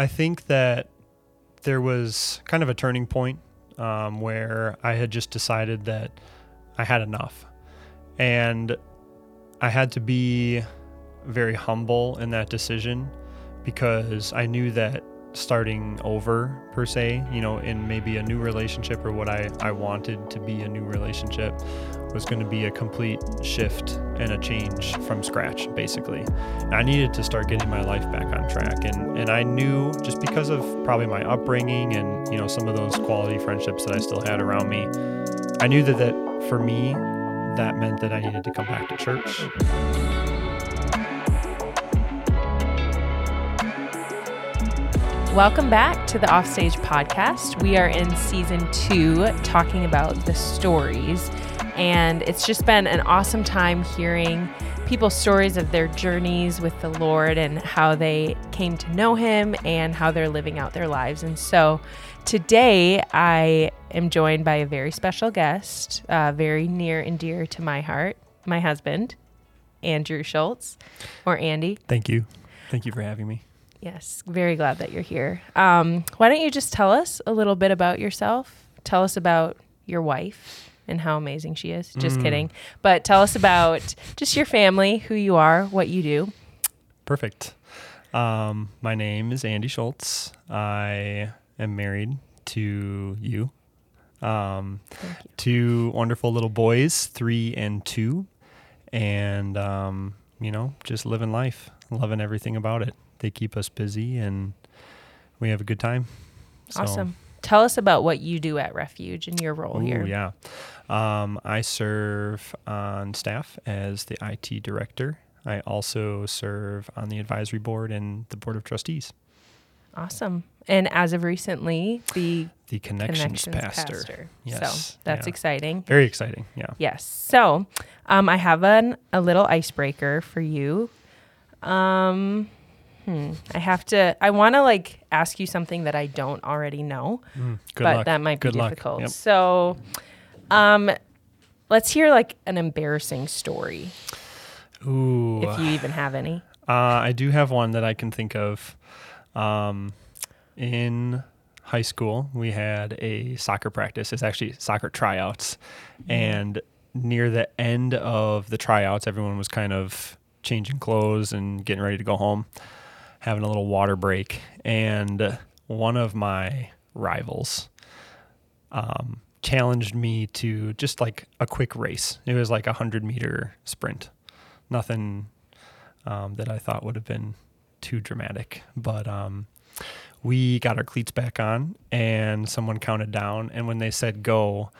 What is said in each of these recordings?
I think that there was kind of a turning point um, where I had just decided that I had enough. And I had to be very humble in that decision because I knew that starting over per se you know in maybe a new relationship or what i i wanted to be a new relationship was going to be a complete shift and a change from scratch basically and i needed to start getting my life back on track and and i knew just because of probably my upbringing and you know some of those quality friendships that i still had around me i knew that that for me that meant that i needed to come back to church Welcome back to the Offstage podcast. We are in season two talking about the stories, and it's just been an awesome time hearing people's stories of their journeys with the Lord and how they came to know Him and how they're living out their lives. And so today I am joined by a very special guest, uh, very near and dear to my heart, my husband, Andrew Schultz, or Andy. thank you thank you for having me Yes, very glad that you're here. Um, why don't you just tell us a little bit about yourself? Tell us about your wife and how amazing she is. Just Mm. kidding. But tell us about just your family, who you are, what you do. Perfect. Um, my name is Andy Schultz. I am married to you. Um, you. two wonderful little boys, three and two, and um, you know, just living life, loving everything about it. They keep us busy, and we have a good time. So- Awesome. Tell us about what you do at Refuge and your role Ooh, here. yeah. Um, I serve on staff as the IT director. I also serve on the advisory board and the board of trustees. Awesome. And as of recently, the The connections, connections pastor. pastor. Yes, So that's yeah. exciting. Very exciting. Yeah. Yes. So, um, I have an, a little icebreaker for you. Um, hmm, I have to. I want to like ask you something that I don't already know, Mm, good but luck. that might be difficult. Yep. So, um, let's hear like an embarrassing story, Ooh. if you even have any. Uh, I do have one that I can think of. Um, in high school, we had a soccer practice. It's actually soccer tryouts. And near the end of the tryouts, everyone was kind of changing clothes and getting ready to go home, having a little water break. And one of my rivals um, challenged me to just like a quick race. It was like a 100 meter sprint. Nothing um, that I thought would have been too dramatic. But um, we got our cleats back on, and someone counted down. And when they said go,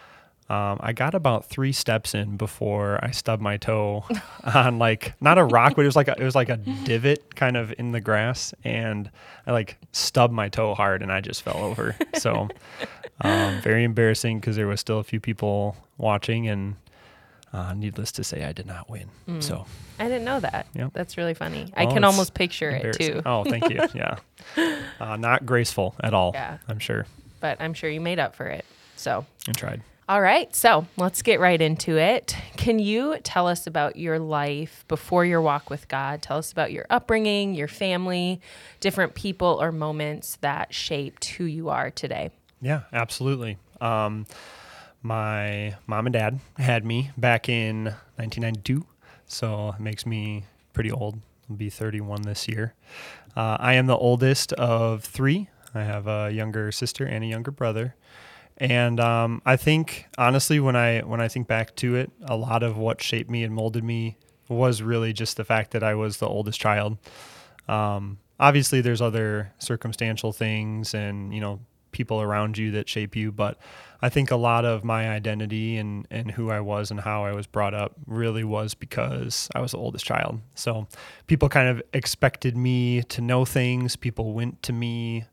um, I got about three steps in before I stubbed my toe on like not a rock, but it was like a, it was like a divot kind of in the grass, and I like stubbed my toe hard, and I just fell over. So um, very embarrassing because there was still a few people watching, and uh, needless to say, I did not win. Mm. So I didn't know that. Yep. That's really funny. I can almost picture it too. Oh, thank you. Yeah. Uh, not graceful at all. Yeah. I'm sure. But I'm sure you made up for it. So. I tried. All right, so let's get right into it. Can you tell us about your life before your walk with God? Tell us about your upbringing, your family, different people or moments that shaped who you are today. Yeah, absolutely. Um, my mom and dad had me back in 1992, so it makes me pretty old. I'll be 31 this year. Uh, I am the oldest of three. I have a younger sister and a younger brother. And um, I think honestly, when I when I think back to it, a lot of what shaped me and molded me was really just the fact that I was the oldest child. Um, obviously, there's other circumstantial things and you know people around you that shape you, but I think a lot of my identity and and who I was and how I was brought up really was because I was the oldest child. So people kind of expected me to know things. People went to me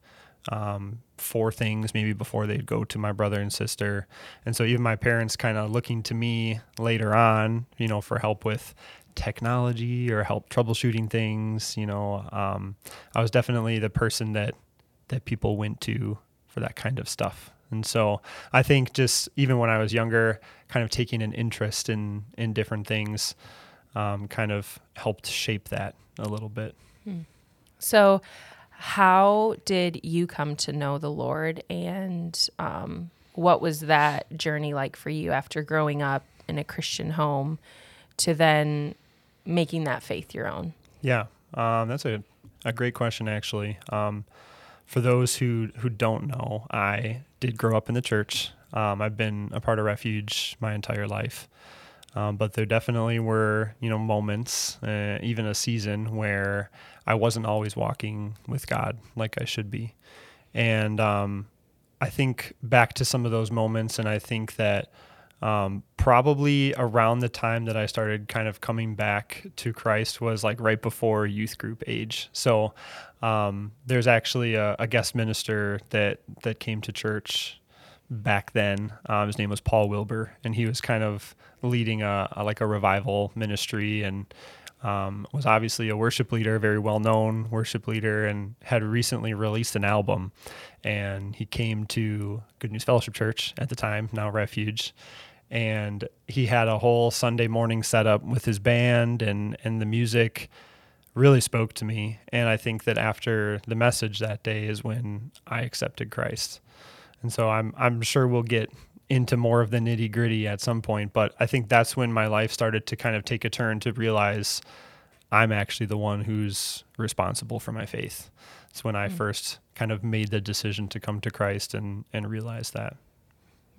um, for things maybe before they'd go to my brother and sister. And so even my parents kind of looking to me later on, you know, for help with technology or help troubleshooting things, you know, um, I was definitely the person that that people went to for that kind of stuff. And so I think just even when I was younger, kind of taking an interest in in different things um, kind of helped shape that a little bit. So, how did you come to know the Lord, and um, what was that journey like for you after growing up in a Christian home to then making that faith your own? Yeah, um, that's a, a great question, actually. Um, for those who, who don't know, I did grow up in the church. Um, I've been a part of Refuge my entire life. Um, but there definitely were, you know, moments, uh, even a season where I wasn't always walking with God like I should be. And um, I think back to some of those moments, and I think that um, probably around the time that I started kind of coming back to Christ was like right before youth group age. So um, there's actually a, a, guest minister that that came to church back then. Um, his name was Paul Wilbur, and he was kind of leading a, a like a revival ministry and um, was obviously a worship leader, very well known worship leader, and had recently released an album. And he came to Good News Fellowship Church at the time, now Refuge, and he had a whole Sunday morning setup with his band and and the music really spoke to me. And I think that after the message that day is when I accepted Christ. And so I'm I'm sure we'll get into more of the nitty gritty at some point. But I think that's when my life started to kind of take a turn to realize I'm actually the one who's responsible for my faith. It's when I mm. first kind of made the decision to come to Christ and and realize that.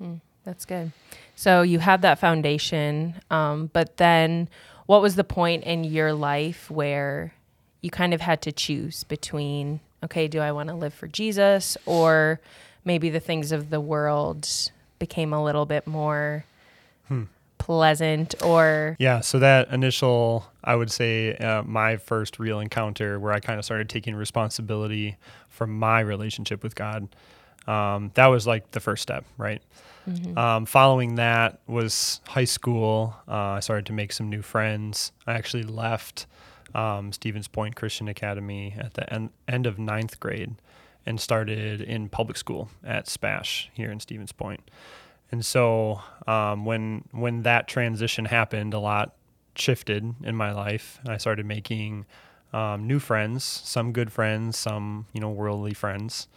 Mm, that's good. So you have that foundation, um, but then what was the point in your life where you kind of had to choose between okay, do I want to live for Jesus or maybe the things of the world became a little bit more hmm. pleasant or yeah so that initial i would say uh, my first real encounter where i kind of started taking responsibility for my relationship with god um, that was like the first step right mm-hmm. um, following that was high school uh, i started to make some new friends i actually left um, stevens point christian academy at the en- end of ninth grade and started in public school at Spash here in Stevens Point. And so um, when when that transition happened, a lot shifted in my life. I started making um, new friends, some good friends, some you know worldly friends,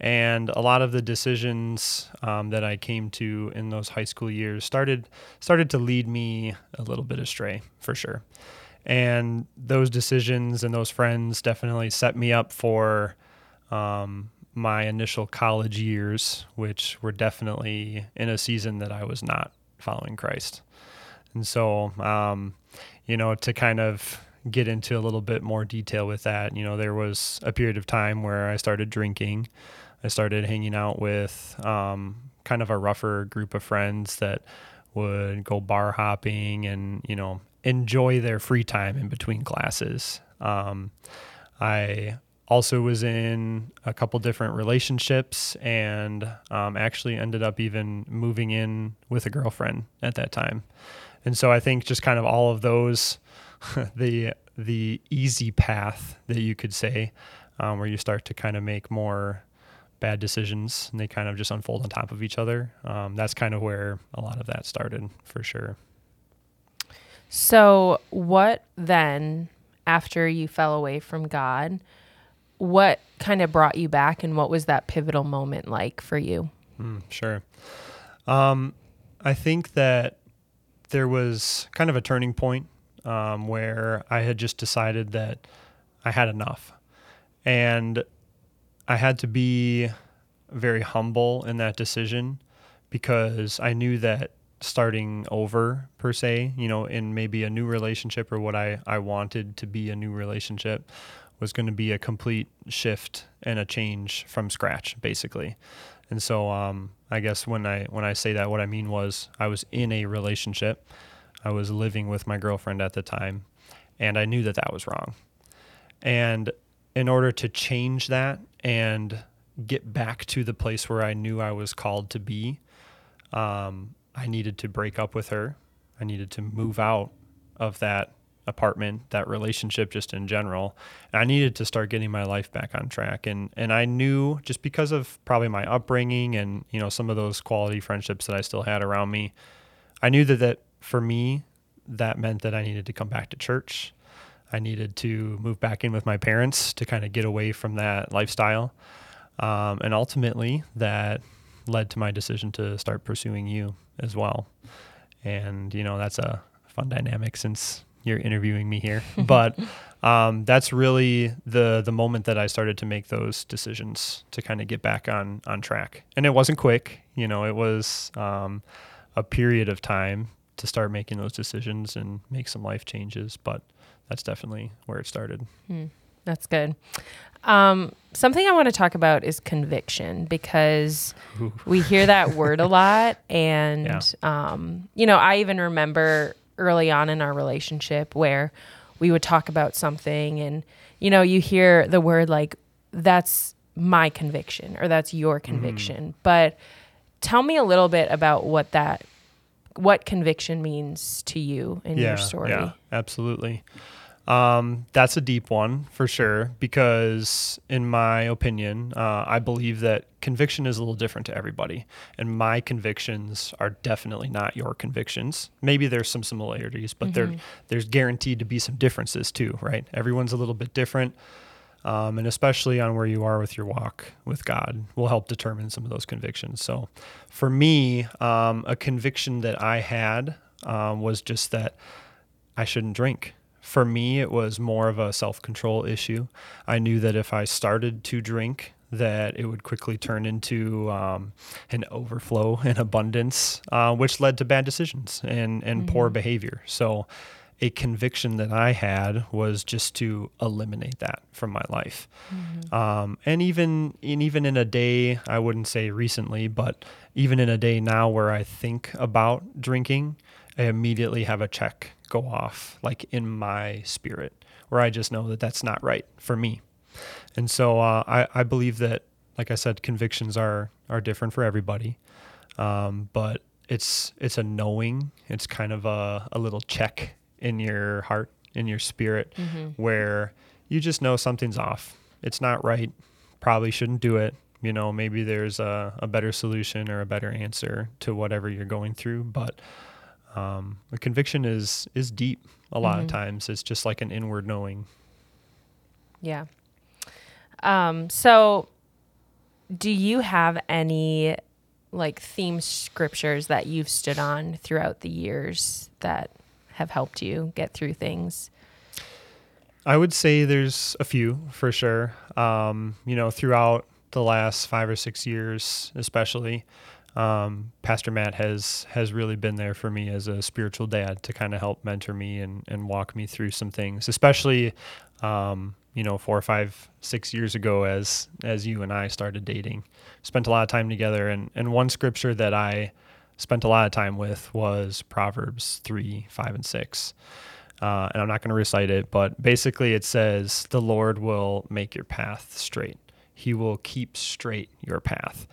and a lot of the decisions um, that I came to in those high school years started started to lead me a little bit astray for sure. And those decisions and those friends definitely set me up for um, my initial college years, which were definitely in a season that I was not following Christ. And so, um, you know, to kind of get into a little bit more detail with that, you know, there was a period of time where I started drinking. I started hanging out with um, kind of a rougher group of friends that would go bar hopping and, you know, enjoy their free time in between classes. Um, I also was in a couple different relationships and um, actually ended up even moving in with a girlfriend at that time. And so i think just kind of all of those the the easy path that you could say um, where you start to kind of make more bad decisions and they kind of just unfold on top of each other um, that's kind of where a lot of that started for sure. So what then after you fell away from god what kind of brought you back and what was that pivotal moment like for you? Mm, sure. Um, I think that there was kind of a turning point um, where I had just decided that I had enough. And I had to be very humble in that decision because I knew that starting over per se, you know, in maybe a new relationship or what I, I wanted to be a new relationship was going to be a complete shift and a change from scratch, basically. And so, um, I guess when I when I say that, what I mean was I was in a relationship. I was living with my girlfriend at the time, and I knew that that was wrong. And in order to change that and get back to the place where I knew I was called to be, um, I needed to break up with her. I needed to move out of that apartment, that relationship just in general. And I needed to start getting my life back on track. And and I knew just because of probably my upbringing and, you know, some of those quality friendships that I still had around me, I knew that that for me that meant that I needed to come back to church. I needed to move back in with my parents to kind of get away from that lifestyle. Um, and ultimately, that led to my decision to start pursuing you as well. And, you know, that's a fun dynamic since you're interviewing me here. but um, that's really the the moment that I started to make those decisions to kind of get back on on track. And it wasn't quick, you know, it was um, a period of time to start making those decisions and make some life changes. But that's definitely where it started. Hmm. That's good. Um, something I want to talk about is conviction because Ooh. we hear that word a lot. And, yeah. um, you know, I even remember early on in our relationship where we would talk about something and, you know, you hear the word like, that's my conviction or that's your mm-hmm. conviction. Mm. But tell me a little bit about what that, what conviction means to you in yeah, your story. Yeah, absolutely. Um, that's a deep one for sure, because in my opinion, uh, I believe that conviction is a little different to everybody. And my convictions are definitely not your convictions. Maybe there's some similarities, but mm-hmm. there, there's guaranteed to be some differences too, right? Everyone's a little bit different. Um, and especially on where you are with your walk with God will help determine some of those convictions. So for me, um, a conviction that I had um, was just that I shouldn't drink for me, it was more of a self control issue. I knew that if I started to drink, that it would quickly turn into um, an overflow and abundance, uh, which led to bad decisions and, and mm-hmm. poor behavior. So, a conviction that I had was just to eliminate that from my life. Mm-hmm. Um, and even in even in a day, I wouldn't say recently, but even in a day now where I think about drinking, I immediately have a check go off like in my spirit where I just know that that's not right for me. And so uh, I, I believe that, like I said, convictions are, are different for everybody. Um, but it's, it's a knowing, it's kind of a, a little check in your heart, in your spirit mm-hmm. where you just know something's off. It's not right. Probably shouldn't do it. You know, maybe there's a, a better solution or a better answer to whatever you're going through. But um, a conviction is is deep. A lot mm-hmm. of times, it's just like an inward knowing. Yeah. Um, so, do you have any like theme scriptures that you've stood on throughout the years that have helped you get through things? I would say there's a few for sure. Um, you know, throughout the last five or six years, especially, um, Pastor Matt has has really been there for me as a spiritual dad to kind of help mentor me and, and walk me through some things, especially um, you know four or five six years ago as as you and I started dating. Spent a lot of time together, and and one scripture that I spent a lot of time with was Proverbs three five and six. Uh, and I'm not going to recite it, but basically it says, "The Lord will make your path straight. He will keep straight your path."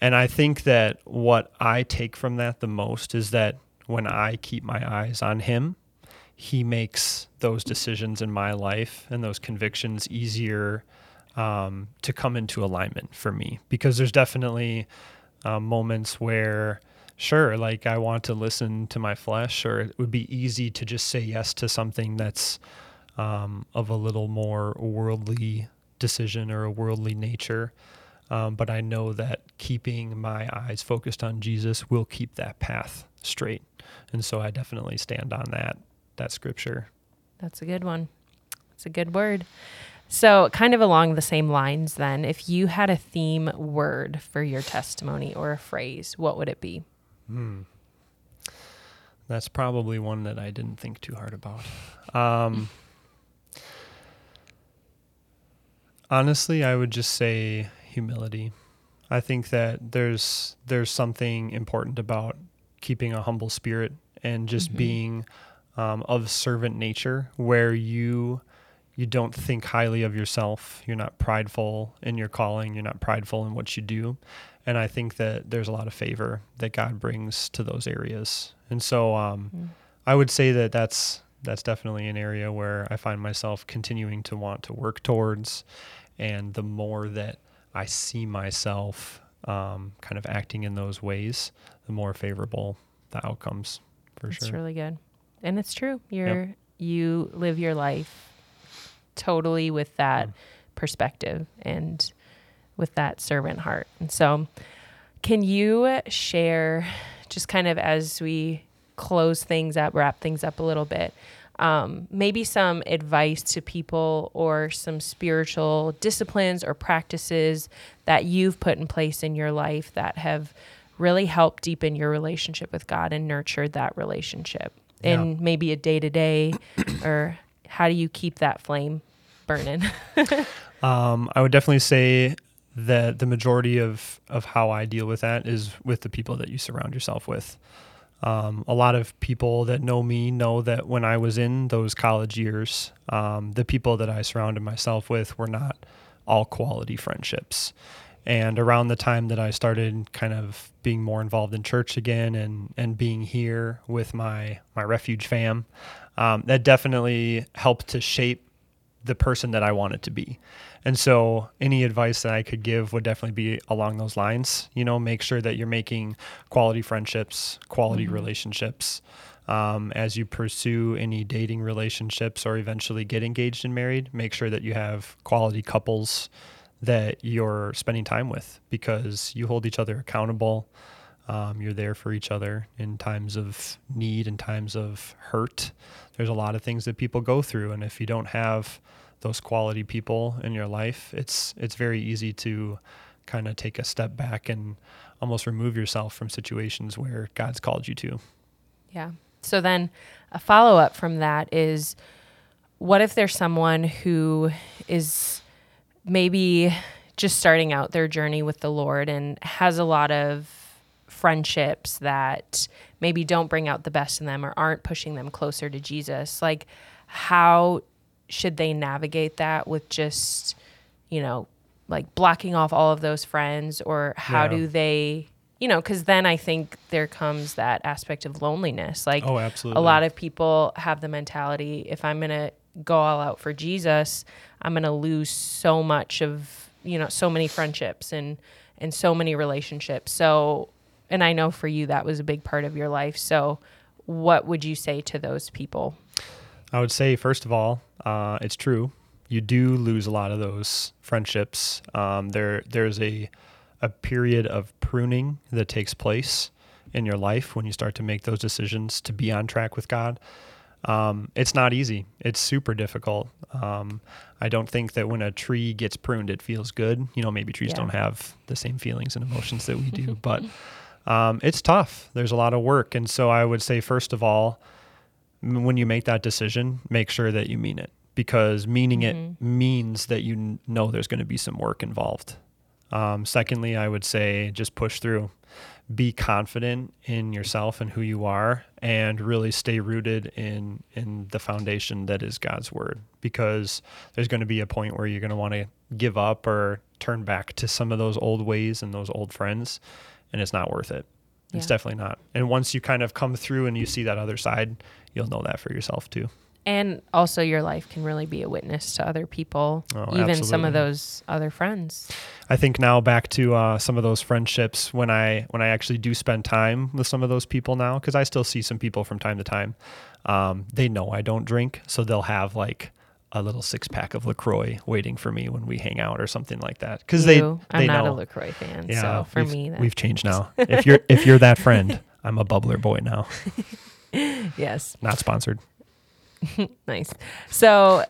And I think that what I take from that the most is that when I keep my eyes on Him, He makes those decisions in my life and those convictions easier um, to come into alignment for me. Because there's definitely uh, moments where, sure, like I want to listen to my flesh, or it would be easy to just say yes to something that's um, of a little more worldly decision or a worldly nature. Um, but I know that keeping my eyes focused on Jesus will keep that path straight. And so I definitely stand on that that scripture. That's a good one. It's a good word. So, kind of along the same lines, then, if you had a theme word for your testimony or a phrase, what would it be? Hmm. That's probably one that I didn't think too hard about. Um, honestly, I would just say humility. I think that there's there's something important about keeping a humble spirit and just mm-hmm. being um, of servant nature, where you you don't think highly of yourself. You're not prideful in your calling. You're not prideful in what you do. And I think that there's a lot of favor that God brings to those areas. And so um, mm. I would say that that's that's definitely an area where I find myself continuing to want to work towards. And the more that I see myself um, kind of acting in those ways, the more favorable the outcomes for That's sure. It's really good. And it's true. You're yep. you live your life totally with that perspective and with that servant heart. And so, can you share just kind of as we close things up, wrap things up a little bit? Um, maybe some advice to people or some spiritual disciplines or practices that you've put in place in your life that have really helped deepen your relationship with God and nurtured that relationship Yeah. in maybe a day to day or how do you keep that flame burning? Um, I would definitely say that the majority of, of how I deal with that is with the people that you surround yourself with. Um, a lot of people that know me know that when I was in those college years, um, the people that I surrounded myself with were not all quality friendships. And around the time that I started kind of being more involved in church again and, and being here with my, my refuge fam, um, that definitely helped to shape the person that I wanted to be. And so any advice that I could give would definitely be along those lines. You know, make sure that you're making quality friendships, quality relationships. Um, as you pursue any dating relationships or eventually get engaged and married, make sure that you have quality couples that you're spending time with because you hold each other accountable. Um, you're there for each other in times of need and times of hurt. There's a lot of things that people go through, and if you don't have those quality people in your life, it's it's very easy to kind of take a step back and almost remove yourself from situations where God's called you to. Yeah. So then a follow up from that is what if there's someone who is maybe just starting out their journey with the Lord and has a lot of friendships that maybe don't bring out the best in them or aren't pushing them closer to Jesus? Like, how should they navigate that with just, you know, like blocking off all of those friends or how Yeah. do they you know because then i think there comes that aspect of loneliness like Oh, absolutely. a lot of people have the mentality if i'm gonna go all out for jesus i'm gonna lose so much of you know so many friendships and and so many relationships so and i know for you that was a big part of your life so what would you say to those people I would say, first of all, uh, it's true. You do lose a lot of those friendships. Um, there, there's a a period of pruning that takes place in your life when you start to make those decisions to be on track with God. Um, it's not easy. It's super difficult. Um, I don't think that when a tree gets pruned, it feels good. You know, maybe trees Yeah. don't have the same feelings and emotions that we do, but um, it's tough. There's a lot of work, and so I would say, first of all, when you make that decision, make sure that you mean it because meaning it means that you know there's going to be some work involved. Um, secondly, I would say just push through. Be confident in yourself and who you are, and really stay rooted in in the foundation that is God's word. Because there's going to be a point where you're going to want to give up or turn back to some of those old ways and those old friends, and it's not worth it. It's Yeah. definitely not. And once you kind of come through and you see that other side, you'll know that for yourself too. and also your life can really be a witness to other people Oh, even some of those other friends I think now back to uh, some of those friendships when I when I actually do spend time with some of those people now because I still see some people from time to time. Um, they know I don't drink, so they'll have like a little six pack of Lacroix waiting for me when we hang out or something like that because they i'm they not know. a lacroix fan yeah, so for me that, we've changed now. if you're if you're that friend, I'm a bubbler boy now. yes Not sponsored. Nice. So,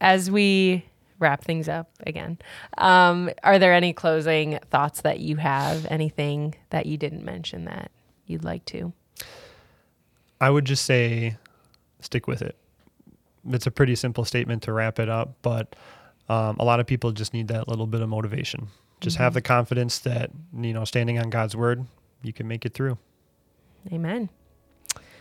as we wrap things up again, um, are there any closing thoughts that you have? Anything that you didn't mention that you'd like to? I would just say stick with it. It's a pretty simple statement to wrap it up, but um, a lot of people just need that little bit of motivation. Just have the confidence that, you know, standing on God's word, you can make it through. Amen.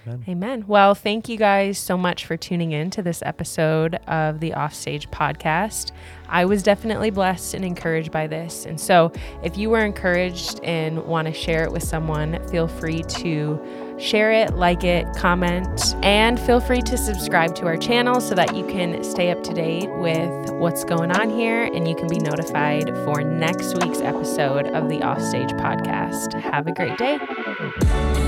Amen. Amen. Well, thank you guys so much for tuning in to this episode of the Offstage podcast. I was definitely blessed and encouraged by this. And so, if you were encouraged and want to share it with someone, feel free to share it, like it, comment, and feel free to subscribe to our channel so that you can stay up to date with what's going on here and you can be notified for next week's episode of the Offstage podcast. Have a great day.